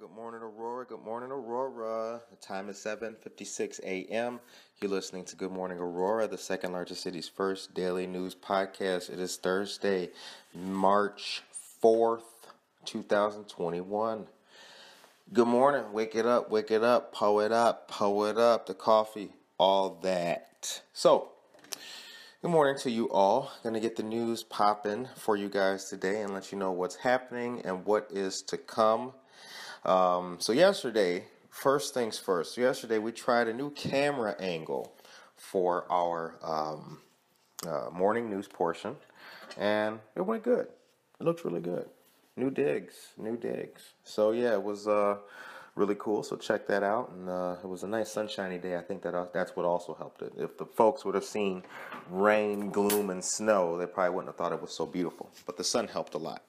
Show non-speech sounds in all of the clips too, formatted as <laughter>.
Good morning, Aurora. Good morning, Aurora. The time is 7:56 a.m. You're listening to Good Morning Aurora, the second largest city's first daily news podcast. It is Thursday, March 4th, 2021. Good morning. Wake it up, wake it up, pull it up, pull it up, the coffee, all that. So, Good morning to you all. Gonna get the news popping for you guys today and let you know what's happening and what is to come. Um, so yesterday, first things first. Yesterday we tried a new camera angle for our um, uh, morning news portion, and it went good. It looked really good. New digs, new digs. So yeah, it was. Uh, really cool. So check that out. And uh, it was a nice sunshiny day. I think that uh, that's what also helped it. If the folks would have seen rain, gloom, and snow, they probably wouldn't have thought it was so beautiful. But the sun helped a lot.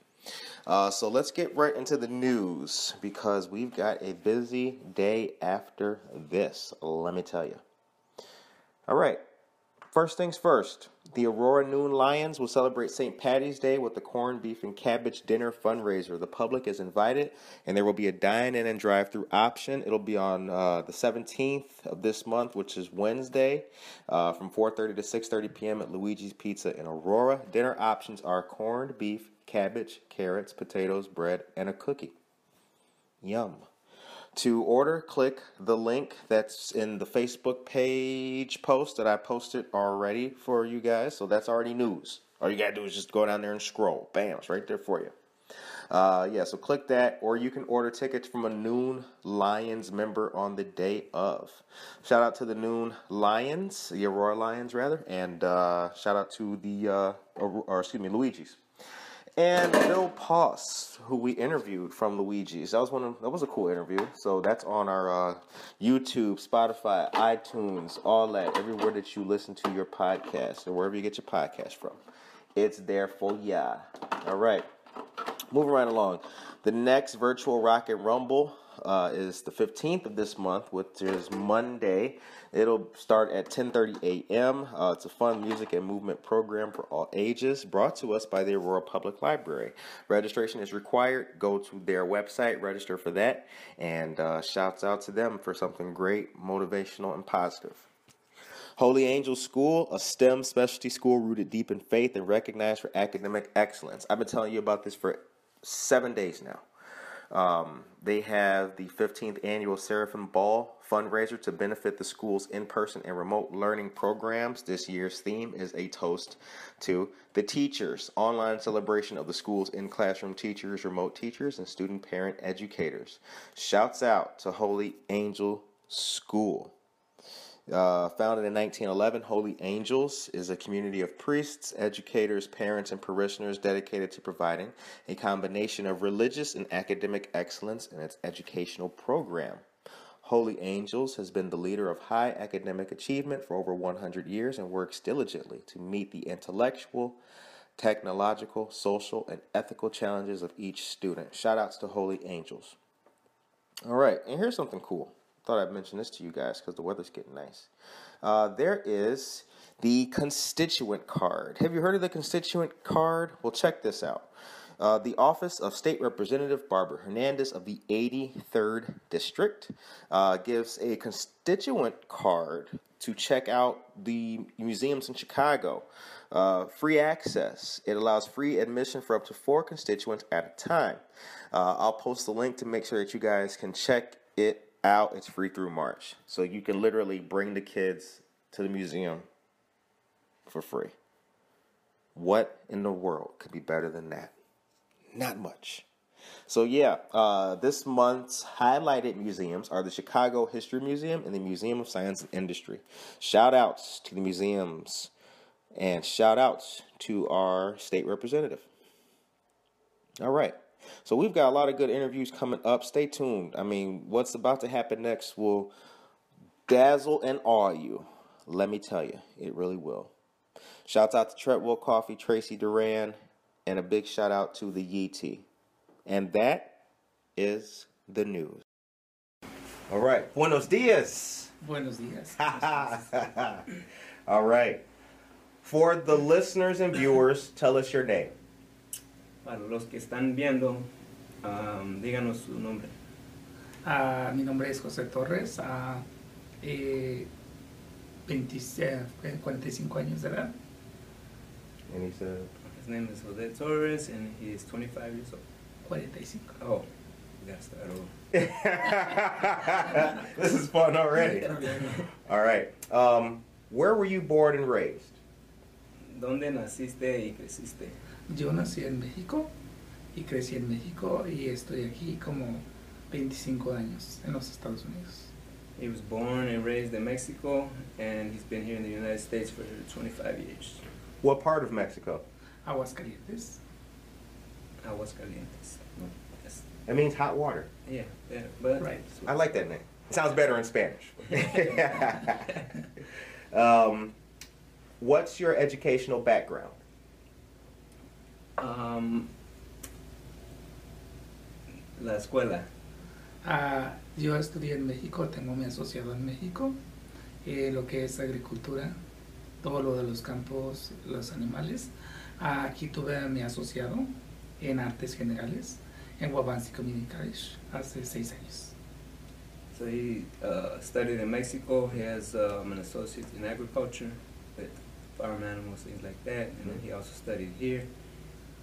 Uh, so let's get right into the news because we've got a busy day after this. Let me tell you. All right. First things first, the Aurora Noon Lions will celebrate St. Patty's Day with the corned beef and cabbage dinner fundraiser. The public is invited, and there will be a dine-in and drive-through option. It'll be on uh, the 17th of this month, which is Wednesday, uh, from 4:30 to 6:30 p.m. at Luigi's Pizza in Aurora. Dinner options are corned beef, cabbage, carrots, potatoes, bread, and a cookie. Yum. To order, click the link that's in the Facebook page post that I posted already for you guys. So that's already news. All you gotta do is just go down there and scroll. Bam, it's right there for you. Uh, yeah, so click that, or you can order tickets from a Noon Lions member on the day of. Shout out to the Noon Lions, the Aurora Lions rather, and uh, shout out to the, uh, or, or excuse me, Luigi's and Bill Poss, who we interviewed from Luigi's. That was one. Of, that was a cool interview. So that's on our uh, YouTube, Spotify, iTunes, all that. Everywhere that you listen to your podcast or wherever you get your podcast from, it's there for ya. All right, moving right along. The next virtual Rocket Rumble uh, is the 15th of this month, which is Monday. It'll start at 10:30 a.m. Uh, it's a fun music and movement program for all ages, brought to us by the Aurora Public Library. Registration is required. Go to their website, register for that, and uh, shouts out to them for something great, motivational, and positive. Holy Angel School, a STEM specialty school rooted deep in faith and recognized for academic excellence. I've been telling you about this for seven days now. Um, they have the 15th annual Seraphim Ball fundraiser to benefit the school's in person and remote learning programs. This year's theme is a toast to the teachers, online celebration of the school's in classroom teachers, remote teachers, and student parent educators. Shouts out to Holy Angel School. Uh, founded in 1911, Holy Angels is a community of priests, educators, parents, and parishioners dedicated to providing a combination of religious and academic excellence in its educational program. Holy Angels has been the leader of high academic achievement for over 100 years and works diligently to meet the intellectual, technological, social, and ethical challenges of each student. Shout outs to Holy Angels. All right, and here's something cool thought I'd mention this to you guys because the weather's getting nice. Uh, there is the constituent card. Have you heard of the constituent card? Well, check this out. Uh, the Office of State Representative Barbara Hernandez of the 83rd District uh, gives a constituent card to check out the museums in Chicago. Uh, free access. It allows free admission for up to four constituents at a time. Uh, I'll post the link to make sure that you guys can check it out. It's free through March. So you can literally bring the kids to the museum for free. What in the world could be better than that? Not much. So yeah, uh, this month's highlighted museums are the Chicago History Museum and the Museum of Science and Industry. Shout outs to the museums and shout outs to our state representative. All right. So we've got a lot of good interviews coming up. Stay tuned. I mean, what's about to happen next will dazzle and awe you. Let me tell you, it really will. Shouts out to Treadwell Coffee, Tracy Duran, and a big shout out to the Yeti. And that is the news. All right. Buenos dias. Buenos días. <laughs> <laughs> All right. For the listeners and viewers, tell us your name. Para los que están viendo, um, díganos su nombre. Ah, mi nombre es José Torres, ah, eh, 26, eh, 45 años de edad. And he said, His name is Jose Torres and he is 25 years old. 45. Oh, start over. <laughs> this is fun already. <laughs> All right. Um, where were you born and raised? ¿Dónde naciste y creciste? Yo nací en México y crecí en México y estoy aquí como 25 años en los Estados Unidos. He was born and raised in Mexico and he's been here in the United States for 25 years. What part of Mexico? Aguascalientes. Aguascalientes. Yes. It means hot water. Yeah, yeah, but Right. I like that name. It sounds better in Spanish. <laughs> <laughs> um, what's your educational background? Um, la escuela. Ah, yo estudié en México, tengo mi asociado en México, eh, lo que es agricultura, todo lo de los campos, los animales. Ah, aquí tuve a mi asociado en artes generales en Wabansi Community College hace seis años. So he uh, studied in Mexico. He has um, an associate in agriculture with farm animals, things like that. And then he also studied here.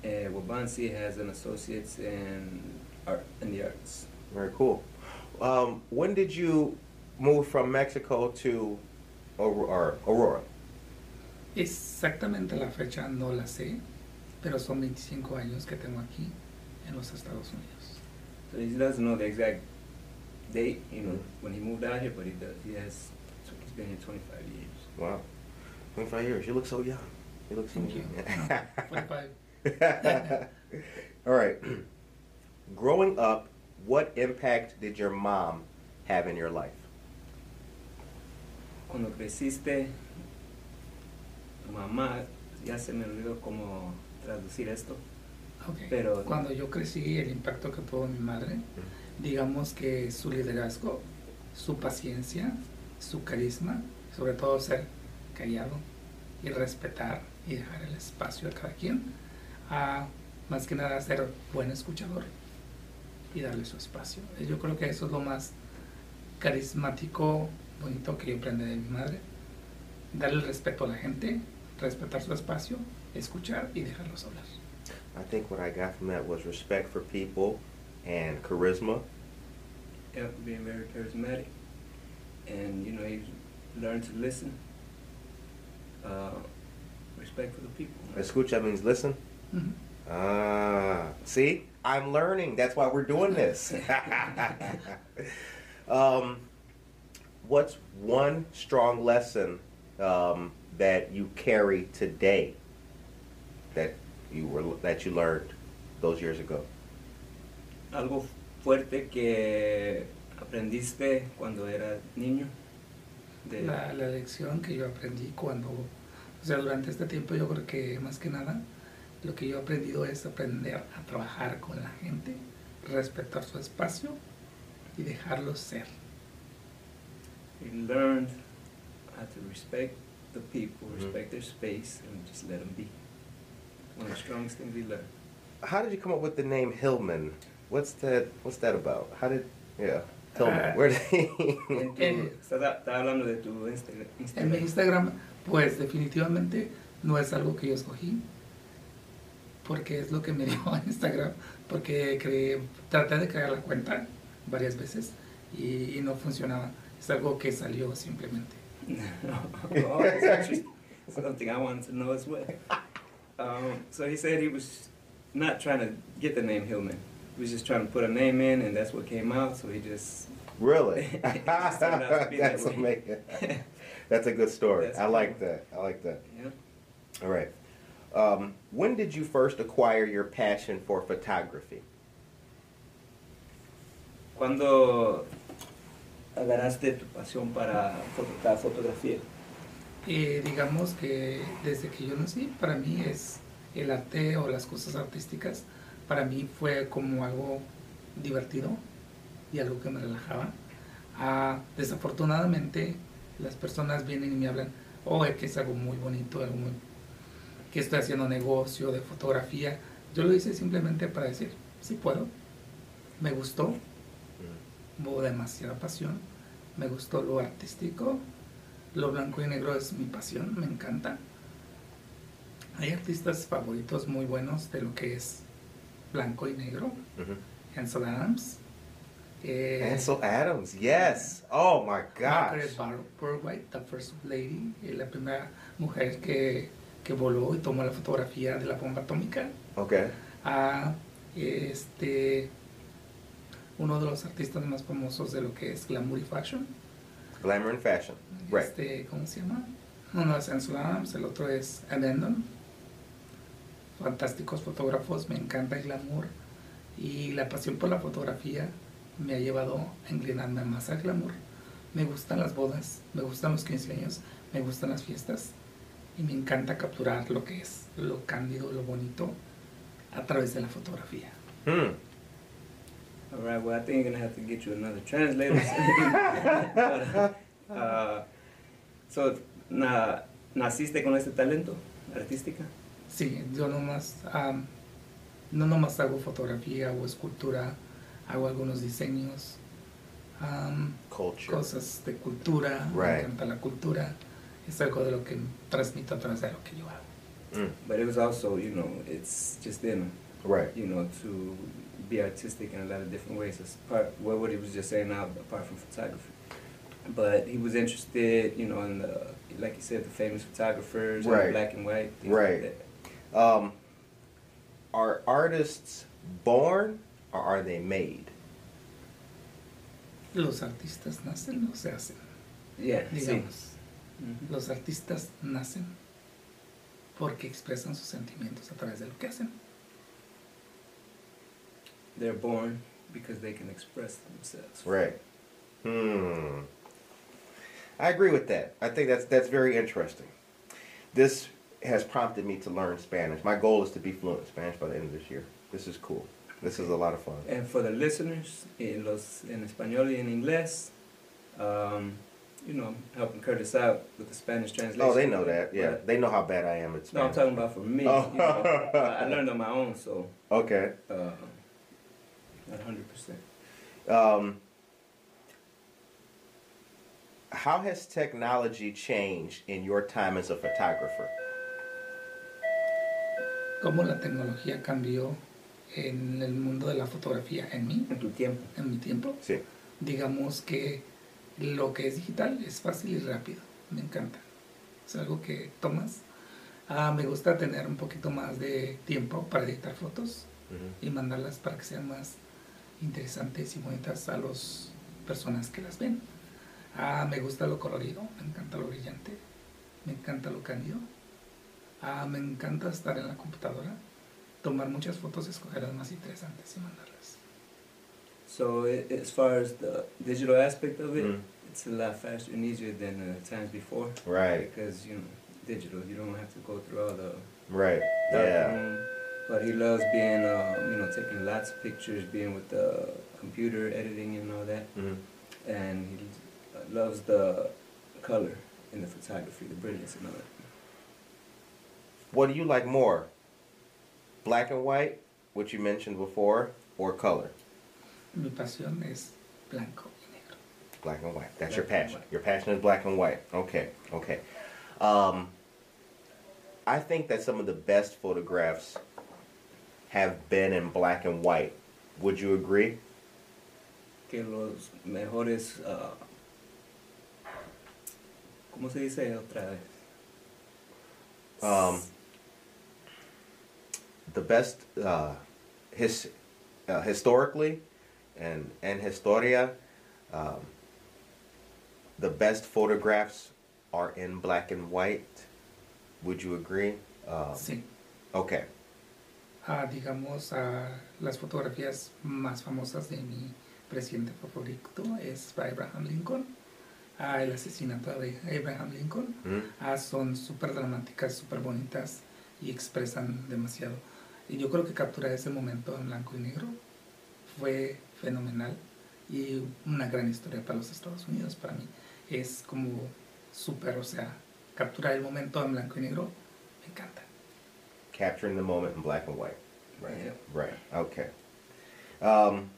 And Waubonsee has an associate's in art in the arts. Very cool. Um, when did you move from Mexico to Aurora? Aurora? Exactamente la fecha no la sé, pero son 25 años que tengo aquí en los Estados Unidos. So he doesn't know the exact date, you know, Mhm. when he moved out here, but he does. He has. He's been here 25 years. Wow. 25 years. You look so young. You look so Thank young. No, <laughs> 45. <laughs> All right. Growing up, what impact did your mom have in your life? Cuando creciste, mamá, ya se me olvidó cómo traducir esto. Ok. Pero- Cuando yo crecí, el impacto que tuvo mi madre, digamos que su liderazgo, su paciencia, su carisma, sobre todo ser callado y respetar y dejar el espacio a cada quien, a más que nada ser buen escuchador y darle su espacio. Yo creo que eso es lo más carismático, bonito que yo aprendí de mi madre. Darle el respeto a la gente, respetar su espacio, escuchar y dejarlos hablar. I think what I got from that was respect for people and charisma. Yeah, being very charismatic, and you know he learned to listen. Uh, respect for the people. Escucha means listen. Ujú. Ah, see, I'm learning. That's why we're doing this. <laughs> um, what's one strong lesson um, that you carry today that you were that you learned those years ago? Algo fuerte que aprendiste cuando eras niño. De, La, la lección que yo aprendí cuando, o sea, durante este tiempo yo creo que más que nada lo que yo he aprendido es aprender a trabajar con la gente, respetar su espacio y dejarlos ser. You learned how to respect the people, respect their space, and just let them be. One of the strongest things we learned. How did you come up with the name Hillman? What's that? What's that about? How did? Yeah, Hillman. Uh, Where did he? <laughs> Eh. estaba hablando de tu Insta- En mi Instagram. Instagram, pues definitivamente no es algo que yo escogí, porque es lo que me <laughs> dio Instagram, porque creé, traté de crear la cuenta varias veces y, y no funcionaba. Es algo que salió simplemente. <laughs> oh, that's actually something I wanted to know as well. Um, so he said he was not trying to get the name Hillman. He was just trying to put a name in, and that's what came out. So he just Really? <laughs> It just turned out to be that That's way. amazing. That's a good story. That's I like that. I like that. yeah. All right. Um, when did you first acquire your passion for photography? Cuando agarraste tu pasión para la fotografía. Eh, digamos que desde que yo nací, para mí es el arte o las cosas artísticas, para mí fue como algo divertido y algo que me relajaba. Ah, desafortunadamente, las personas vienen y me hablan, oh, es que es algo muy bonito, algo muy, que estoy haciendo negocio de fotografía. Yo lo hice simplemente para decir, sí puedo, me gustó, hubo demasiada pasión, me gustó lo artístico, lo blanco y negro es mi pasión, me encanta. Hay artistas favoritos muy buenos de lo que es blanco y negro. Mhm. Ansel Adams. eh, Ansel Adams, yes. Oh my Margaret. Bar- Burwhite, the first lady, eh, la primera mujer que, que voló y tomó la fotografía de la bomba atómica. Okay. a este uno de los artistas más famosos de lo que es glamour y fashion. Glamour and fashion. Right. Este, ¿cómo se llama? Uno es Ansel Adams, el otro es Abandon. Fantásticos fotógrafos, me encanta el glamour y la pasión por la fotografía me ha llevado a inclinarme más al glamour. Me gustan las bodas, me gustan los 15 años, me gustan las fiestas y me encanta capturar lo que es lo cándido, lo bonito a través de la fotografía. Hmm. All right. Well, I think you're gonna have to get you another translator. <laughs> uh, so, na, ¿naciste con este talento artística? Sí, yo nomás, am, no nomás hago fotografía o escultura, hago algunos diseños, Culture. cosas de cultura, me Right. encanta la cultura, es algo de lo que transmito a través de lo que yo hago. Mm. But it was also, you know, it's just in, Right. you know, to be artistic in a lot of different ways. It's part, well, what he was just saying now, apart from photography. But he was interested, you know, in the, like you said, the famous photographers, and Right. black and white. things Right. Like that. Um, are artists born or are they made? Los artistas nacen o se hacen, Yeah, sí. Digamos. Los artistas nacen porque expresan sus sentimientos a través de lo que hacen. They're born because they can express themselves. Right. Hmm. I agree with that. I think that's that's very interesting. This has prompted me to learn Spanish. My goal is to be fluent in Spanish by the end of this year. This is cool. This is a lot of fun. And for the listeners, en, los, en español y en inglés, um, you know, helping Curtis out with the Spanish translation. Oh, they know that. Yeah, But- they know how bad I am at Spanish. no, I'm talking about for me. Oh. You know, I I learned on my own, so Okay. uh, 100%. Um, how has technology changed in your time as a photographer? Cómo la tecnología cambió en el mundo de la fotografía en mí, En tu tiempo. en mi tiempo. Sí. digamos que lo que es digital es fácil y rápido. Me encanta. Es algo que tomas. Ah, me gusta tener un poquito más de tiempo para editar fotos y mandarlas para que sean más interesantes y bonitas a las personas que las ven. Ah, me gusta lo colorido, me encanta lo brillante, me encanta lo cándido. Ah, me encanta estar en la computadora, tomar muchas fotos, escoger las más interesantes y mandarlas. So i as far as the digital aspect of it, Mm. it's a lot faster and easier than uh, times before. Right. Because, you know, digital, you don't have to go through all the Right. Yeah. room. But he loves being, um, you know, taking lots of pictures, being with the computer editing and all that. Mhm. And he uh, loves the color in the photography, the brilliance and all that. What do you like more? Black and white, which you mentioned before, or color? Mi pasión es blanco y negro. Black and white. That's your Black and passion. Your passion is black and white. Okay. Okay. Um, I think that some of the best photographs have been in black and white. Would you agree? Que los mejores, uh, ¿cómo se dice otra vez? Um, the best uh, his uh, historically and and historia um, the best photographs are in black and white would you agree um, Sí. okay Ah, digamos, ah, las fotografías más famosas de mi presidente favorito es Abraham Lincoln. a el asesinato de Abraham Lincoln. Mm. Son súper dramáticas, súper bonitas y expresan demasiado. Y yo creo que capturar ese momento en blanco y negro fue fenomenal y una gran historia para los Estados Unidos para mí. Es como súper, o sea, capturar el momento en blanco y negro me encanta. Capturing the moment in black and white. Yeah. Right. Okay. Um,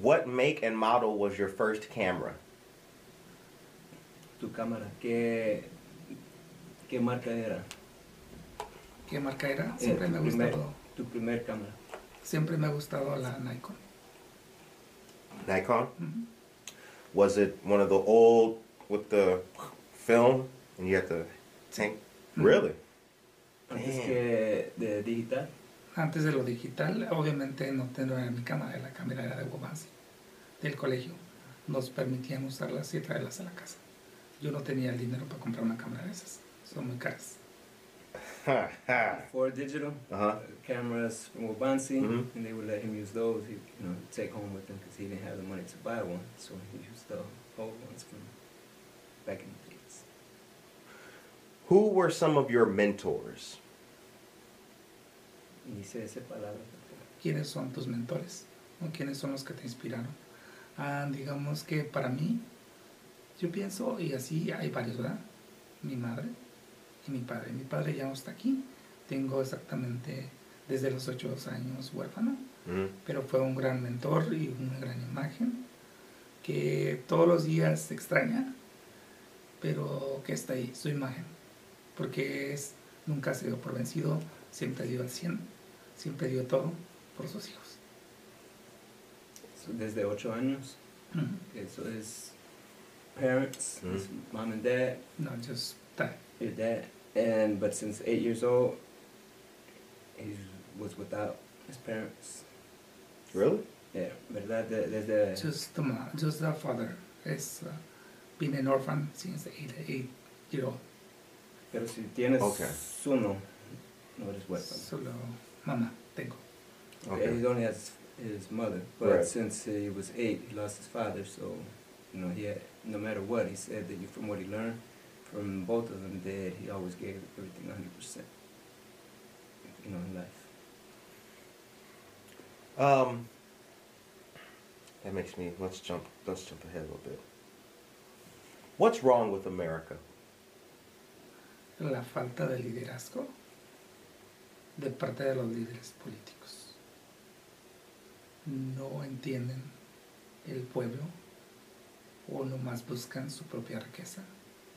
what make and model was your first camera? Tu cámara, ¿qué, qué marca era? ¿Qué marca era? Eh, Siempre tu me ha primer- gustado, Tu primer cámara. Siempre me ha gustado la Nikon. Nikon. Was it one of the old with the film and you had to tank? Mm. Really? Antes Damn. que de digital. Antes de lo digital, obviamente no tenía mi cámara, la cámara era de Wobansi, del colegio. Nos permitían usarlas y traerlas a la casa. Yo no tenía el dinero para comprar una cámara de esas, son muy caras. <laughs> Ha ha. For digital Uh uh, huh. cameras from Waubonsee, Mhm. and they would let him use those. He, you know, take home with him because he didn't have the money to buy one, so he used the old ones from back in the days. Who were some of your mentors? Y dice esa palabra. porque ¿Quiénes son tus mentores? ¿O quiénes son los que te inspiraron? Ah, digamos que para mí, yo pienso, y así hay varios, ¿verdad? Mi madre y mi padre. Mi padre ya no está aquí. Tengo exactamente desde los ocho años huérfano. Pero fue un gran mentor y una gran imagen que todos los días se extraña, pero que está ahí, su imagen, porque es, nunca se dio por vencido, siempre dio al 100, siempre dio todo por sus hijos. Desde ocho años. Ujú. Eso es parents, his mom and dad, No, just that. your dad, and but since eight years old, he was without his parents. Really? Yeah, verdad. De- Desde Just the mom, just the father has uh, been an orphan since eight, eight year old. pero si tienes Okay. uno, no eres huérfano. Solo mamá tengo. Okay. He only has his mother, but Right. since he was eight, he lost his father. So, you know, he had, no matter what, he said that he, from what he learned from both of them, that he always gave everything 100%. You know, in life. Um, that makes me. Let's jump. Let's jump ahead a little bit. What's wrong with America? la falta de liderazgo de parte de los líderes políticos. No entienden el pueblo o nomás buscan su propia riqueza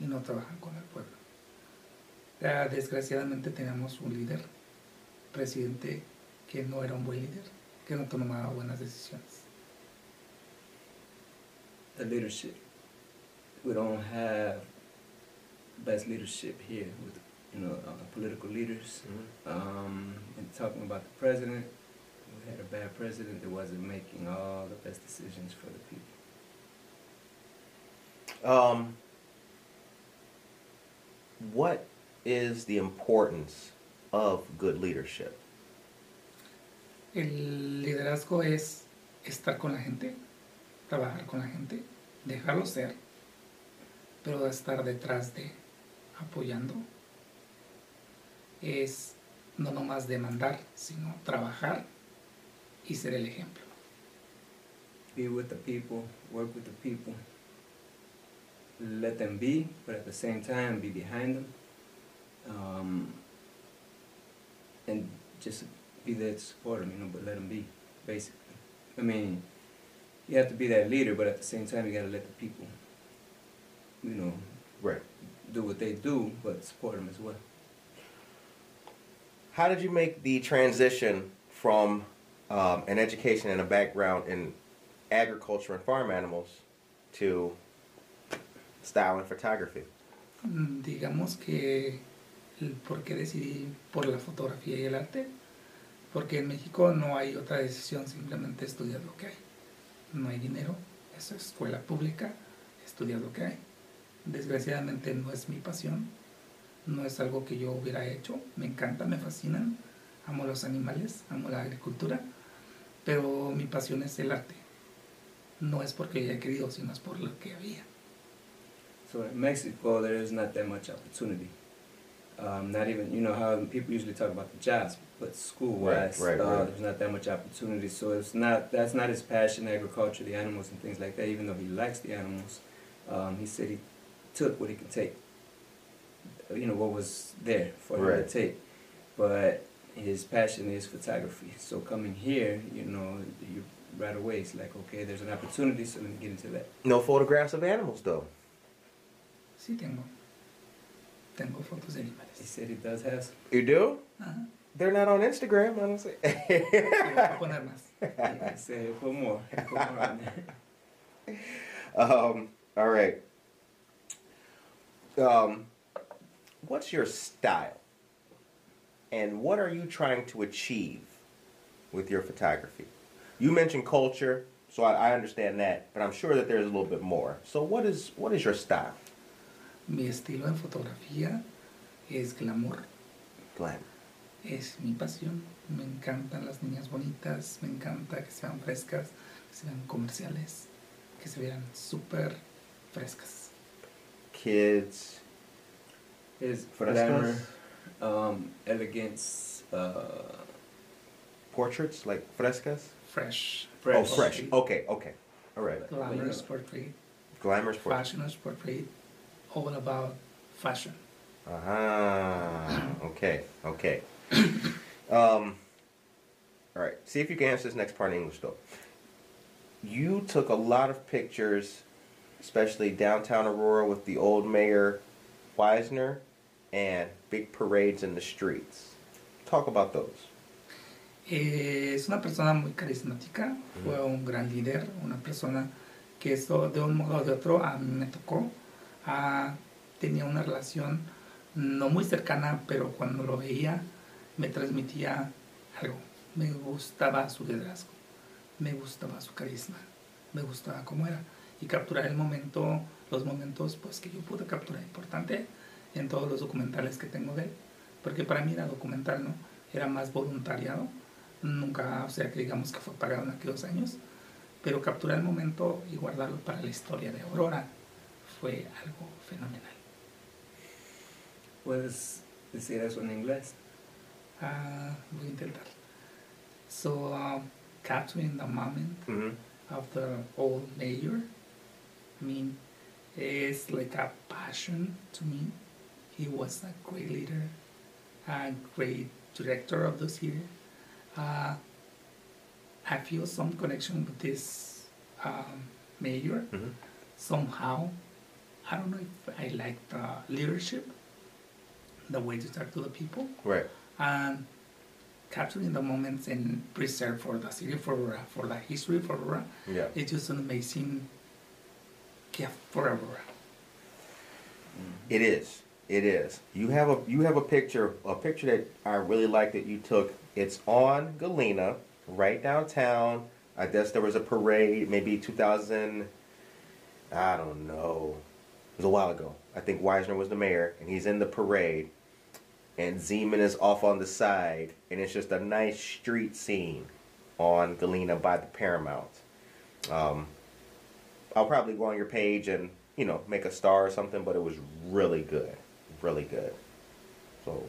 y no trabajan con el pueblo. Desgraciadamente tenemos un líder, presidente, que no era un buen líder, que no tomaba buenas decisiones. The leadership. We don't have best leadership here with, you know, uh, political leaders. Um, and talking about the president, we had a bad president that wasn't making all the best decisions for the people. Um, what is the importance of good leadership? El liderazgo es estar con la gente, trabajar con la gente, dejarlo ser, pero estar detrás de, apoyando. Es no nomás demandar, sino trabajar y ser el ejemplo. Be with the people, work with the people, let them be, but at the same time be behind them. Um, and just be there to support them, you know, but let them be, basically. I mean, you have to be that leader, but at the same time, you gotta let the people, you know, Right. do what they do, but support them as well. How did you make the transition from um, an education and a background in agriculture and farm animals to style and photography? Mm, Digamos que por qué decidí por la fotografía y el arte, porque en México no hay otra decisión, simplemente estudias lo que hay. No hay dinero, es escuela pública, estudias lo que hay. Desgraciadamente no es mi pasión, no es algo que yo hubiera hecho, me encanta, me fascinan, amo los animales, amo la agricultura, pero mi pasión es el arte. no es porque haya querido, sino es por lo que había. So in Mexico, there is not that much opportunity. Um, not even, you know, how people usually talk about the jobs, but school-wise, Right, right, uh, right. there's not that much opportunity. So it's not, that's not his passion, agriculture, the animals and things like that, even though he likes the animals. Um, he said he took what he could take, you know, what was there for him to take. But his passion is photography. So coming here, you know, you right away, it's like, okay, there's an opportunity, so let me get into that. No photographs of animals, though. Sí tengo. Tengo fotos de He animales. said he does have some. You do? Ajá. They're not on Instagram, honestly. <laughs> Pero voy a poner más. <laughs> He said, put more, put more on there. <laughs> um, all right. Um, what's your style? And what are you trying to achieve with your photography? You mentioned culture, so I, I understand that, but I'm sure that there's a little bit more. So what is what is your style? Mi estilo de fotografía es glamour, Glenn. es mi pasión. Me encantan las niñas bonitas, me encanta que se vean frescas, que se vean comerciales, que se vean súper frescas. Kids. Frescas? glamour, um, elegance, uh, Portraits like frescas? Fresh. Oh, Fresh. fresh. Okay, okay. All right. Glamorous portrait, Glamorous portraits. fashionous portrait, all about fashion. Ah, okay, okay. <coughs> um, all right. See if you can answer this next part in English, though. You took a lot of pictures, especially downtown Aurora with the old mayor Weisner, and big parades in the streets. Talk about those. Es una persona muy carismática, fue un gran líder, una persona que eso de un modo o de otro a mí me tocó. Ah, tenía una relación no muy cercana, pero cuando lo veía me transmitía algo. Me gustaba su liderazgo, me gustaba su carisma, me gustaba cómo era. Y capturar el momento, los momentos pues, que yo pude capturar importante en todos los documentales que tengo de él. Porque para mí era documental, ¿no? Era más voluntariado. Nunca, o sea, que digamos que fue pagado en aquellos años. Pero capturar el momento y guardarlo para la historia de Aurora fue algo fenomenal. Puedes decir eso en inglés. Ah, voy a intentar. So, um, capturing the moment Mm-hmm. of the old mayor, I mean, it's like a passion to me. He was a great leader, a great director of the city. Uh, I feel some connection with this um, mayor Mhm. somehow. I don't know if I like the leadership, the way to talk to the people Right. and capturing the moments and preserve for the city for Aurora, for the history for Aurora. Yeah. It's just an amazing gift for Aurora. Mm-hmm. It is. It is. You have a you have a picture a picture that I really like that you took. It's on Galena, right downtown. I guess there was a parade, maybe 2000. I don't know. It was a while ago. I think Weisner was the mayor, and he's in the parade, and Zeman is off on the side, and it's just a nice street scene on Galena by the Paramount. Um, I'll probably go on your page and you know make a star or something, but it was really good, really good. So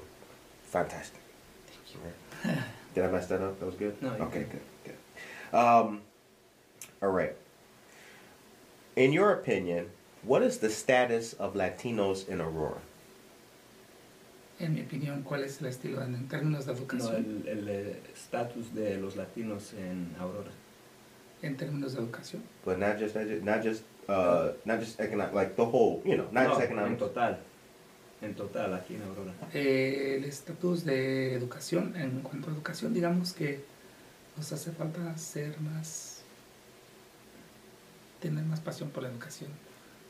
fantastic. Thank you. <laughs> Did I mess that up? That was good. No, Okay, did. good, good. Um, all right. In your opinion, what is the status of Latinos in Aurora? En mi opinión, ¿cuál es el estilo en, en términos de No, educación? el el estatus de los latinos en Aurora. En términos de educación. But not just not just not just, uh, not just economic, like the whole, you know, not No, just en economic. total. En total, aquí en Aurora. Eh, el estatus de educación, en cuanto a educación, digamos que nos hace falta ser más, tener más pasión por la educación,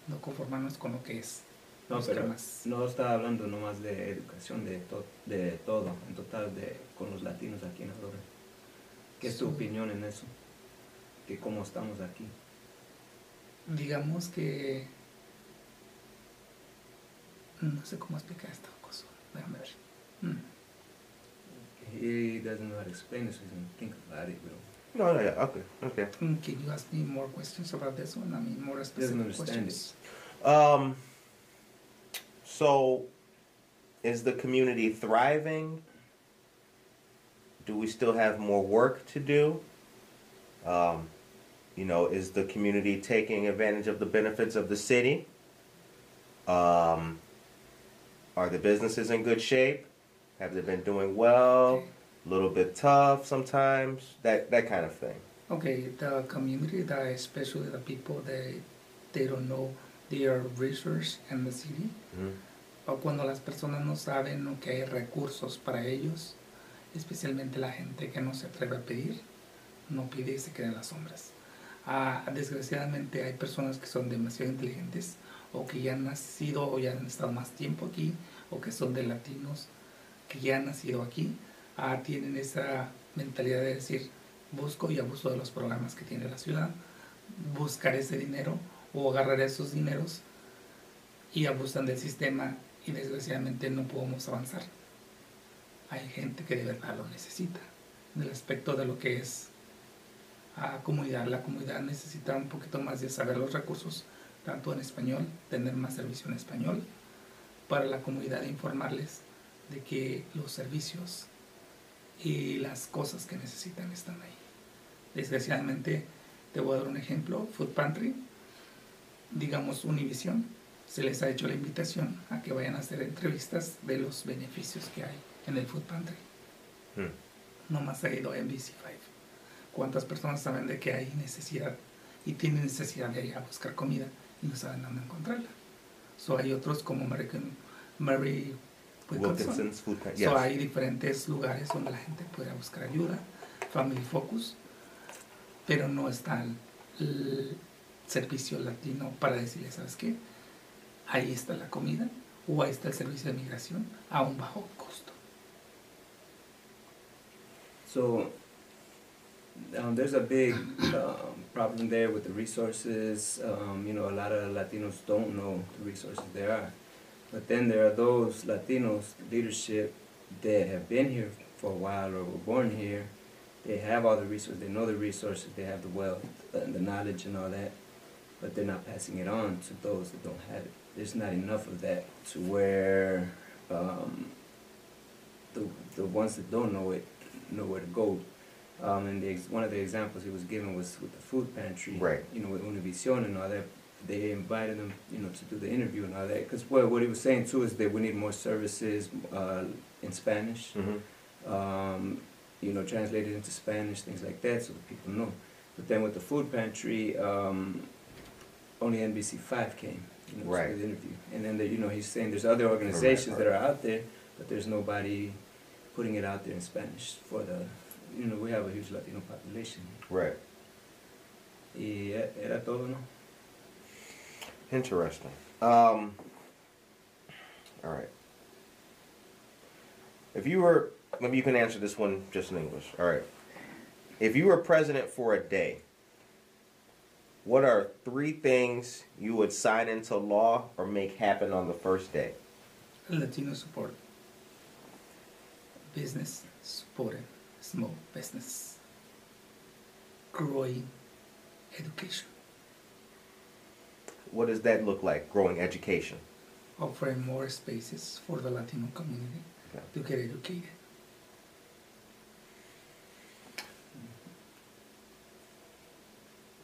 no conformarnos con lo que es. No, pero más. no está hablando nomás de educación, de, to- de todo, en total, de con los latinos aquí en Aurora. ¿Qué es tu Sí. opinión en eso? Que cómo estamos aquí. digamos que no sé cómo explicar esta cosa déjame ver Mm. He doesn't know how to explain this, he's gonna think about it, pero No, no, yeah, okay, okay. Mm, Can you ask me more questions about this one? I mean, more Doesn't specific understand questions. Um, so is the community thriving? Do we still have more work to do? Um, you know, is the community taking advantage of the benefits of the city? Um, are the businesses in good shape? Have they been doing well? A little bit tough sometimes? That that kind of thing. Okay, the community, that especially the people that they don't know their resource in the city, Mhm. o cuando las personas no saben o que hay recursos para ellos, especialmente la gente que no se atreve a pedir, no pide y se queda en las sombras. Ah, desgraciadamente hay personas que son demasiado inteligentes o que ya han nacido o ya han estado más tiempo aquí o que son de latinos que ya han nacido aquí, tienen esa mentalidad de decir busco y abuso de los programas que tiene la ciudad, buscar ese dinero o agarrar esos dineros y abusan del sistema y desgraciadamente no podemos avanzar. Hay gente que de verdad lo necesita. En el aspecto de lo que es a comunidad, la comunidad necesita un poquito más de saber los recursos, tanto en español, tener más servicio en español, para la comunidad informarles de que los servicios y las cosas que necesitan están ahí. Desgraciadamente, te voy a dar un ejemplo, Food Pantry, digamos Univision, se les ha hecho la invitación a que vayan a hacer entrevistas de los beneficios que hay en el Food Pantry. Hmm. No más ha ido NBC5. ¿Cuántas personas saben de que hay necesidad y tienen necesidad de ir a buscar comida y no saben dónde encontrarla? So hay otros como American Mary Wilkinson. Wilkinson's food. So Yes. hay diferentes lugares donde la gente puede buscar ayuda, Family Focus, pero no está el, el servicio latino para decirle, ¿sabes qué? Ahí está la comida o ahí está el servicio de migración a un bajo costo. So um, there's a big um, problem there with the resources. Um, you know, a lot of Latinos don't know the resources there are. But then there are those Latinos, leadership, that have been here for a while or were born here. They have all the resources, they know the resources, they have the wealth and the knowledge and all that, but they're not passing it on to those that don't have it. There's not enough of that to where um, the, the ones that don't know it know where to go. Um, and the one of the examples he was given was with the food pantry, Right. you know, with Univision and all that. They invited them, you know, to do the interview and all that. Because what, what he was saying too is that we need more services uh, in Spanish, Mhm. um, you know, translated into Spanish, things like that, so that people know. But then with the food pantry, um, only NBC5 came, you know, Right. to the interview. And then, the, you know, he's saying there's other organizations that are out there, but there's nobody putting it out there in Spanish for the, you know, we have a huge Latino population. Right. Y era todo, ¿no? Interesting. Um, all right. If you were, maybe you can answer this one just in English. All right. If you were president for a day, what are three things you would sign into law or make happen on the first day? Latino support. Business supporting small business. Growing education. What does that look like? Growing education. Offering more spaces for the Latino community Okay. to get educated.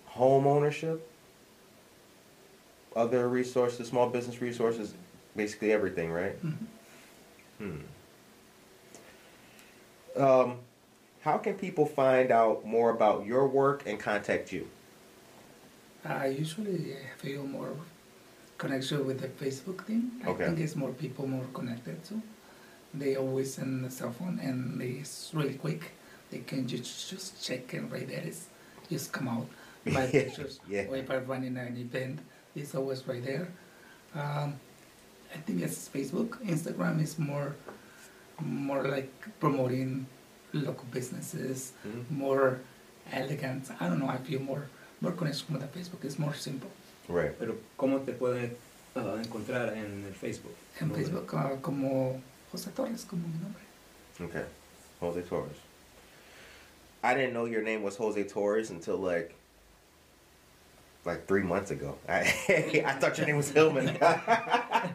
Home ownership. Other resources, small business resources, basically everything, right? Mhm. Hmm. Um, how can people find out more about your work and contact you? I usually feel more connection with the Facebook thing. I Okay. think it's more people more connected to. They always send the cell phone and it's really quick. They can just just check and right there <laughs> it's just come out by pictures. yeah. Or if I'm running an event, it's always right there. Um, I think it's Facebook. Instagram is more more like promoting local businesses, Mhm. more elegant. I don't know. I feel more more connection with the Facebook. It's more simple. Right. Pero ¿cómo te pueden ah, encontrar en el Facebook? En ¿No? Facebook ah, como José Torres, como mi nombre. Okay. Jose Torres. I didn't know your name was Jose Torres until like like three months ago. I <laughs> I thought your name was Hillman. <laughs> I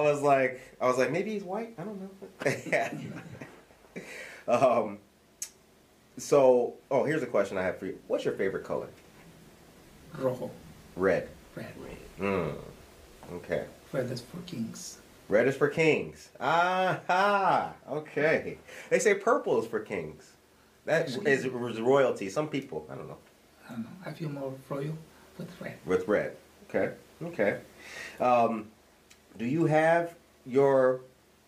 was like, I was like, maybe he's white. I don't know. <laughs> um. So, oh, here's a question I have for you. What's your favorite color? Rojo, Red. red. Red. Mm. Okay. Red is for kings. Red is for kings. Ah, okay. They say purple is for kings. That is, is royalty. Some people, I don't know, I don't know. I feel more royal with red. with red. Okay, okay. Um, do you have your?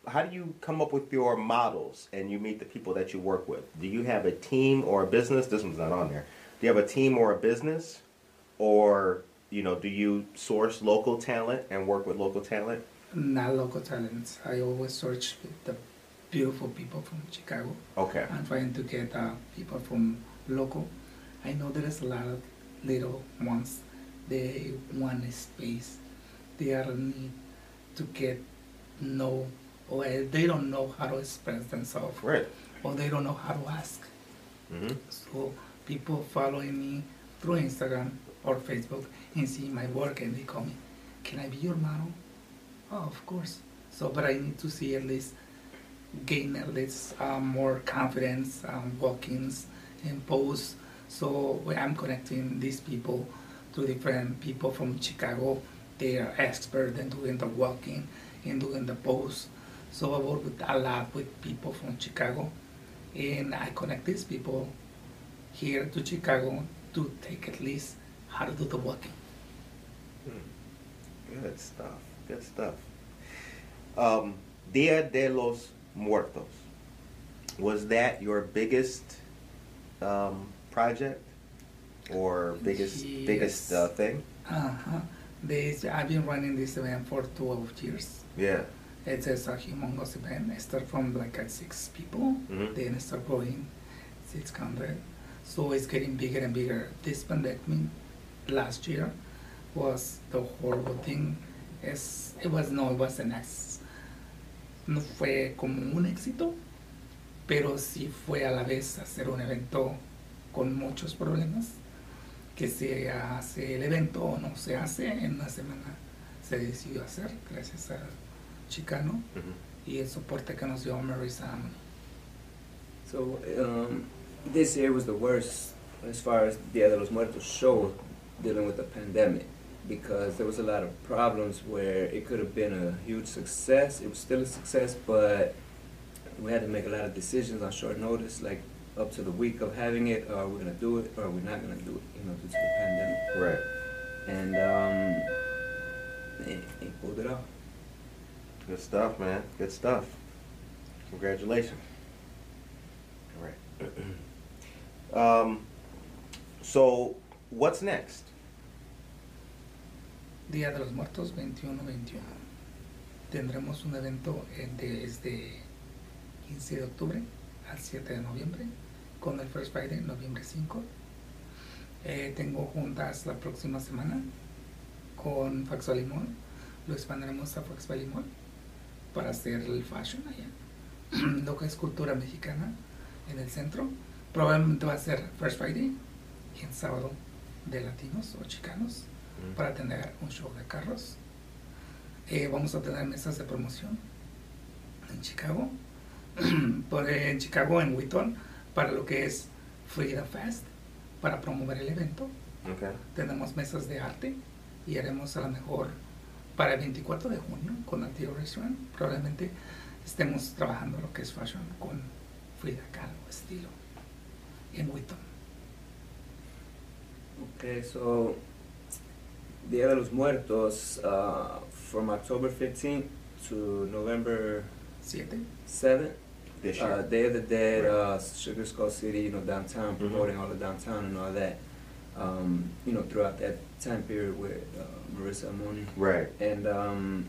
How do you come up with your models and you meet the people that you work with? Do you have a team or a business? This one's not on there. Do you have a team or a business, or you know, do you source local talent and work with local talent? Not local talents. I always search the beautiful people from Chicago. Okay. I'm trying to get uh, people from local. I know there is a lot of little ones. They want a space. They are need to get know, or they don't know how to express themselves, Right. or they don't know how to ask. Mm-hmm. So people following me through Instagram or Facebook and see my work and they call me, can I be your model? Oh, of course. So, but I need to see at least gain at least um, more confidence, um, walk-ins and posts. So when I'm connecting these people to different people from Chicago. They are expert in doing the walking and doing the posts. So I work with a lot with people from Chicago, and I connect these people here to Chicago to take at least how to do the walking. Good stuff. Good stuff. Um, Dia de los Muertos. Was that your biggest um, project or biggest biggest uh, thing? Uh-huh. This, I've been running this event for 12 years. Yeah. It's just a humongous event. I start from like at six people, Mhm. then start growing 600. So it's getting bigger and bigger. This pandemic last year was the horrible thing. Es, it was no, it was an ex, no fue como un éxito, pero sí fue a la vez hacer un evento con muchos problemas, que se hace el evento o no se hace, en una semana se decidió hacer, gracias a Chicano Mhm. y el soporte que nos dio Mary Sam. So um, this year was the worst as far as Dia de los Muertos show dealing with the pandemic because there was a lot of problems where it could have been a huge success. It was still a success, but we had to make a lot of decisions on short notice, like up to the week of having it. Are we gonna do it or are we not gonna do it? You know, due to the pandemic. Right. And um, it, it pulled it off. Good stuff, man. Good stuff. Congratulations. All right. <clears throat> um, so, what's next? Día de los Muertos 21-21. Tendremos un evento eh, desde 15 de octubre al 7 de noviembre con el First Friday, noviembre 5. Eh, tengo juntas la próxima semana con Faxolimol. Lo expandiremos a Faxolimol para hacer el fashion allá. <clears throat> Lo que es cultura mexicana en el centro. Probablemente va a ser First Friday y en sábado de latinos o chicanos para tener un show de carros. Eh, vamos a tener mesas de promoción en Chicago, <clears throat> por, eh, en Chicago, en Wheaton, para lo que es Frida Fest, para promover el evento. Okay. Tenemos mesas de arte y haremos a lo mejor para el 24 de junio con Antio Restaurant. Probablemente estemos trabajando lo que es fashion con Frida Kahlo estilo en Wheaton. Okay, so Dia de los Muertos uh, from October 15th to November 7. 7th. This Uh, year. Day of the Dead, uh, Sugar Skull City, you know, downtown, Mhm. promoting all the downtown and all that. Um, you know, throughout that time period with uh, Marissa Amoni. right. And um,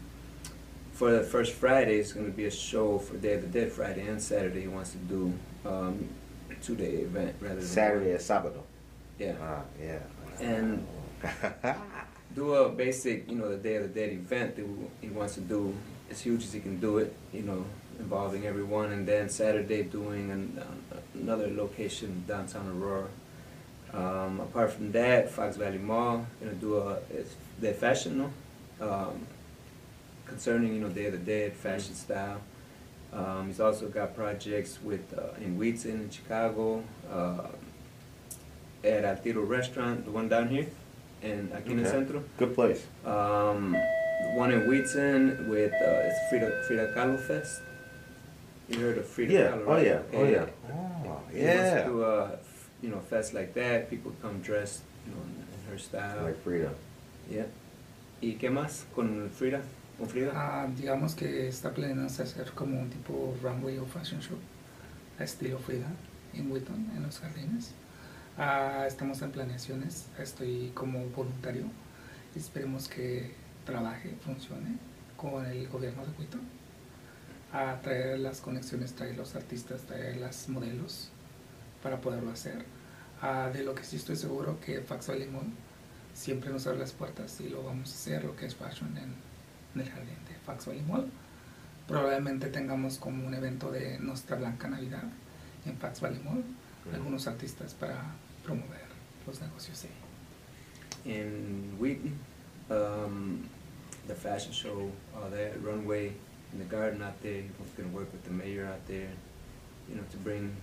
for the first Friday, it's going to be a show for Day of the Dead Friday and Saturday. He wants to do um, a two-day event rather than Saturday is sábado. Yeah. Ah, yeah. And <laughs> do a basic, you know, the Day of the Dead event that he wants to do as huge as he can do it, you know, involving everyone. And then Saturday doing an, uh, another location downtown Aurora. Um, apart from that, Fox Valley Mall gonna do a it's their fashion, no, um, concerning you know Day of the Dead fashion style. Um, he's also got projects with uh, in Wheaton in Chicago, uh, at Al Tiro Restaurant, the one down here, and aquí Okay. centro. Good place. Um, one in Wheaton with uh, it's Frida Frida Kahlo Fest. You heard of Frida Yeah. Kahlo? Oh right? yeah. Oh yeah. Oh He wants to yeah. a f- you know fest like that. People come dressed you know in, in her style. Like Frida. Yeah. ¿Y qué más con Frida? Con Frida? Ah, digamos que está planeando hacer como un tipo runway o fashion show a estilo Frida en Wheaton, en los jardines. Ah, estamos en planeaciones, estoy como voluntario. Esperemos que trabaje, funcione con el gobierno de Wheaton. A traer las conexiones, traer los artistas, traer las modelos para poderlo hacer. Ah, de lo que sí estoy seguro que Fax Valley Mall siempre nos abre las puertas y lo vamos a hacer, lo que es fashion en, en el jardín de Fax Valley Mall. Probablemente tengamos como un evento de Nuestra Blanca Navidad en Fax Valley Mall, algunos artistas para promover los negocios ahí. in Wheaton, um, the fashion show, that runway in the garden out there. He's gonna work with the mayor out there, you know, to bring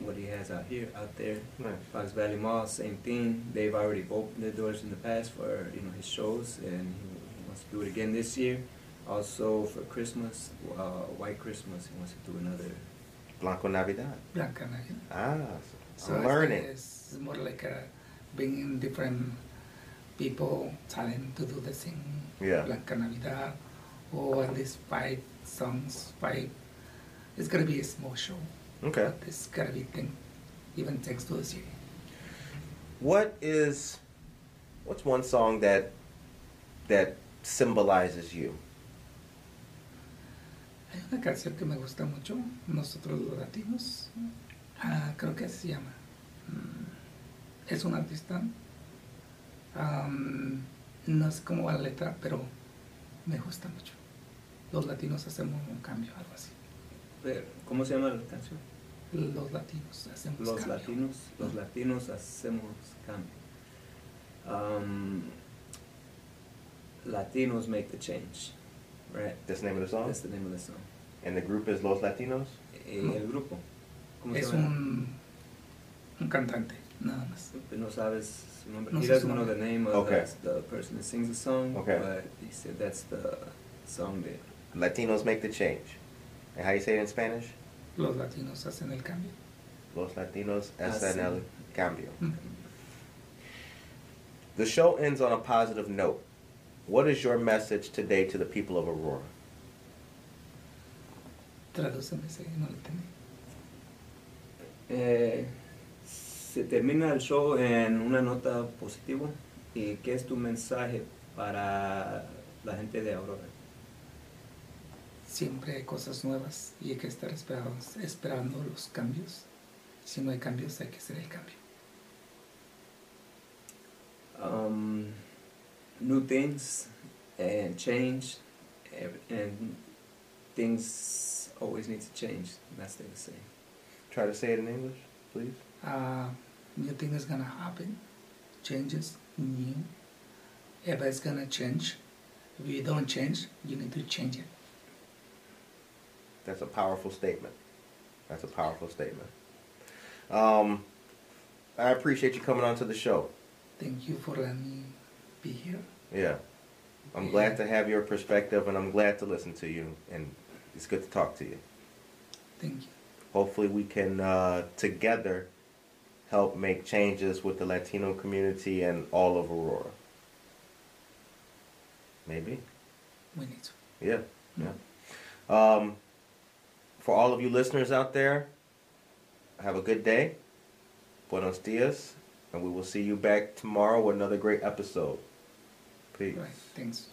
what he has out here out there. Nice. Fox Valley Mall, same thing. They've already opened their doors in the past for you know his shows, and he, he wants to do it again this year. Also for Christmas, uh, White Christmas, he wants to do another. Blanco Navidad. Blanca Navidad. Ah, So I'm learning. It's more like a bringing different people, talent to do the same Yeah. Blanca Navidad, or at least five songs, five. It's gonna be a small show. Okay. It's gotta thing, even thanks to the city. What is what's one song that that symbolizes you? Hay una canción que me gusta mucho, nosotros los latinos, ah, creo que se llama. mm, Es un artista, am, no sé cómo va la letra, pero me gusta mucho. Los latinos hacemos un cambio, algo así. ¿Cómo se llama la canción? Los latinos hacemos Los cambio. latinos, los latinos hacemos cambio. Um, Latinos make the change, right? That's the name of the song? That's the name of the song. And the group is Los Latinos? Eh, No. El grupo, ¿cómo se Es llama? un, un cantante, nada más. No sabes su nombre. No he doesn't know the name of Okay. the, the person that sings the song, Okay. but he said that's the song that Latinos make the change. And how you say it in Spanish? Los latinos hacen el cambio. Los Latinos Hacen. hacen el cambio. Mm. The show ends on a positive note. What is your message today to the people of Aurora? Tradúceme ese, no lo entendí. Eh, se termina el show en una nota positiva. ¿Y qué es tu mensaje para la gente de Aurora? Siempre hay cosas nuevas y hay que estar esperando, esperando los cambios. Si no hay cambios, hay que hacer el cambio. Um, new things and change, ev- and things always need to change. That's the same. Try to say it in English, please. Uh, new thing is gonna happen, changes, new. Everybody's gonna change. If you don't change, you need to change it. That's a powerful statement. That's a powerful statement. Um, I appreciate you coming on to the show. Thank you for letting me be here. Yeah. I'm glad to have your perspective and I'm glad to listen to you and it's good to talk to you. Thank you. Hopefully we can uh, together help make changes with the Latino community and all of Aurora. Maybe. We need to. Yeah. Yeah. Um, for all of you listeners out there, have a good day. Buenos dias. And we will see you back tomorrow with another great episode. Peace. Right. Thanks.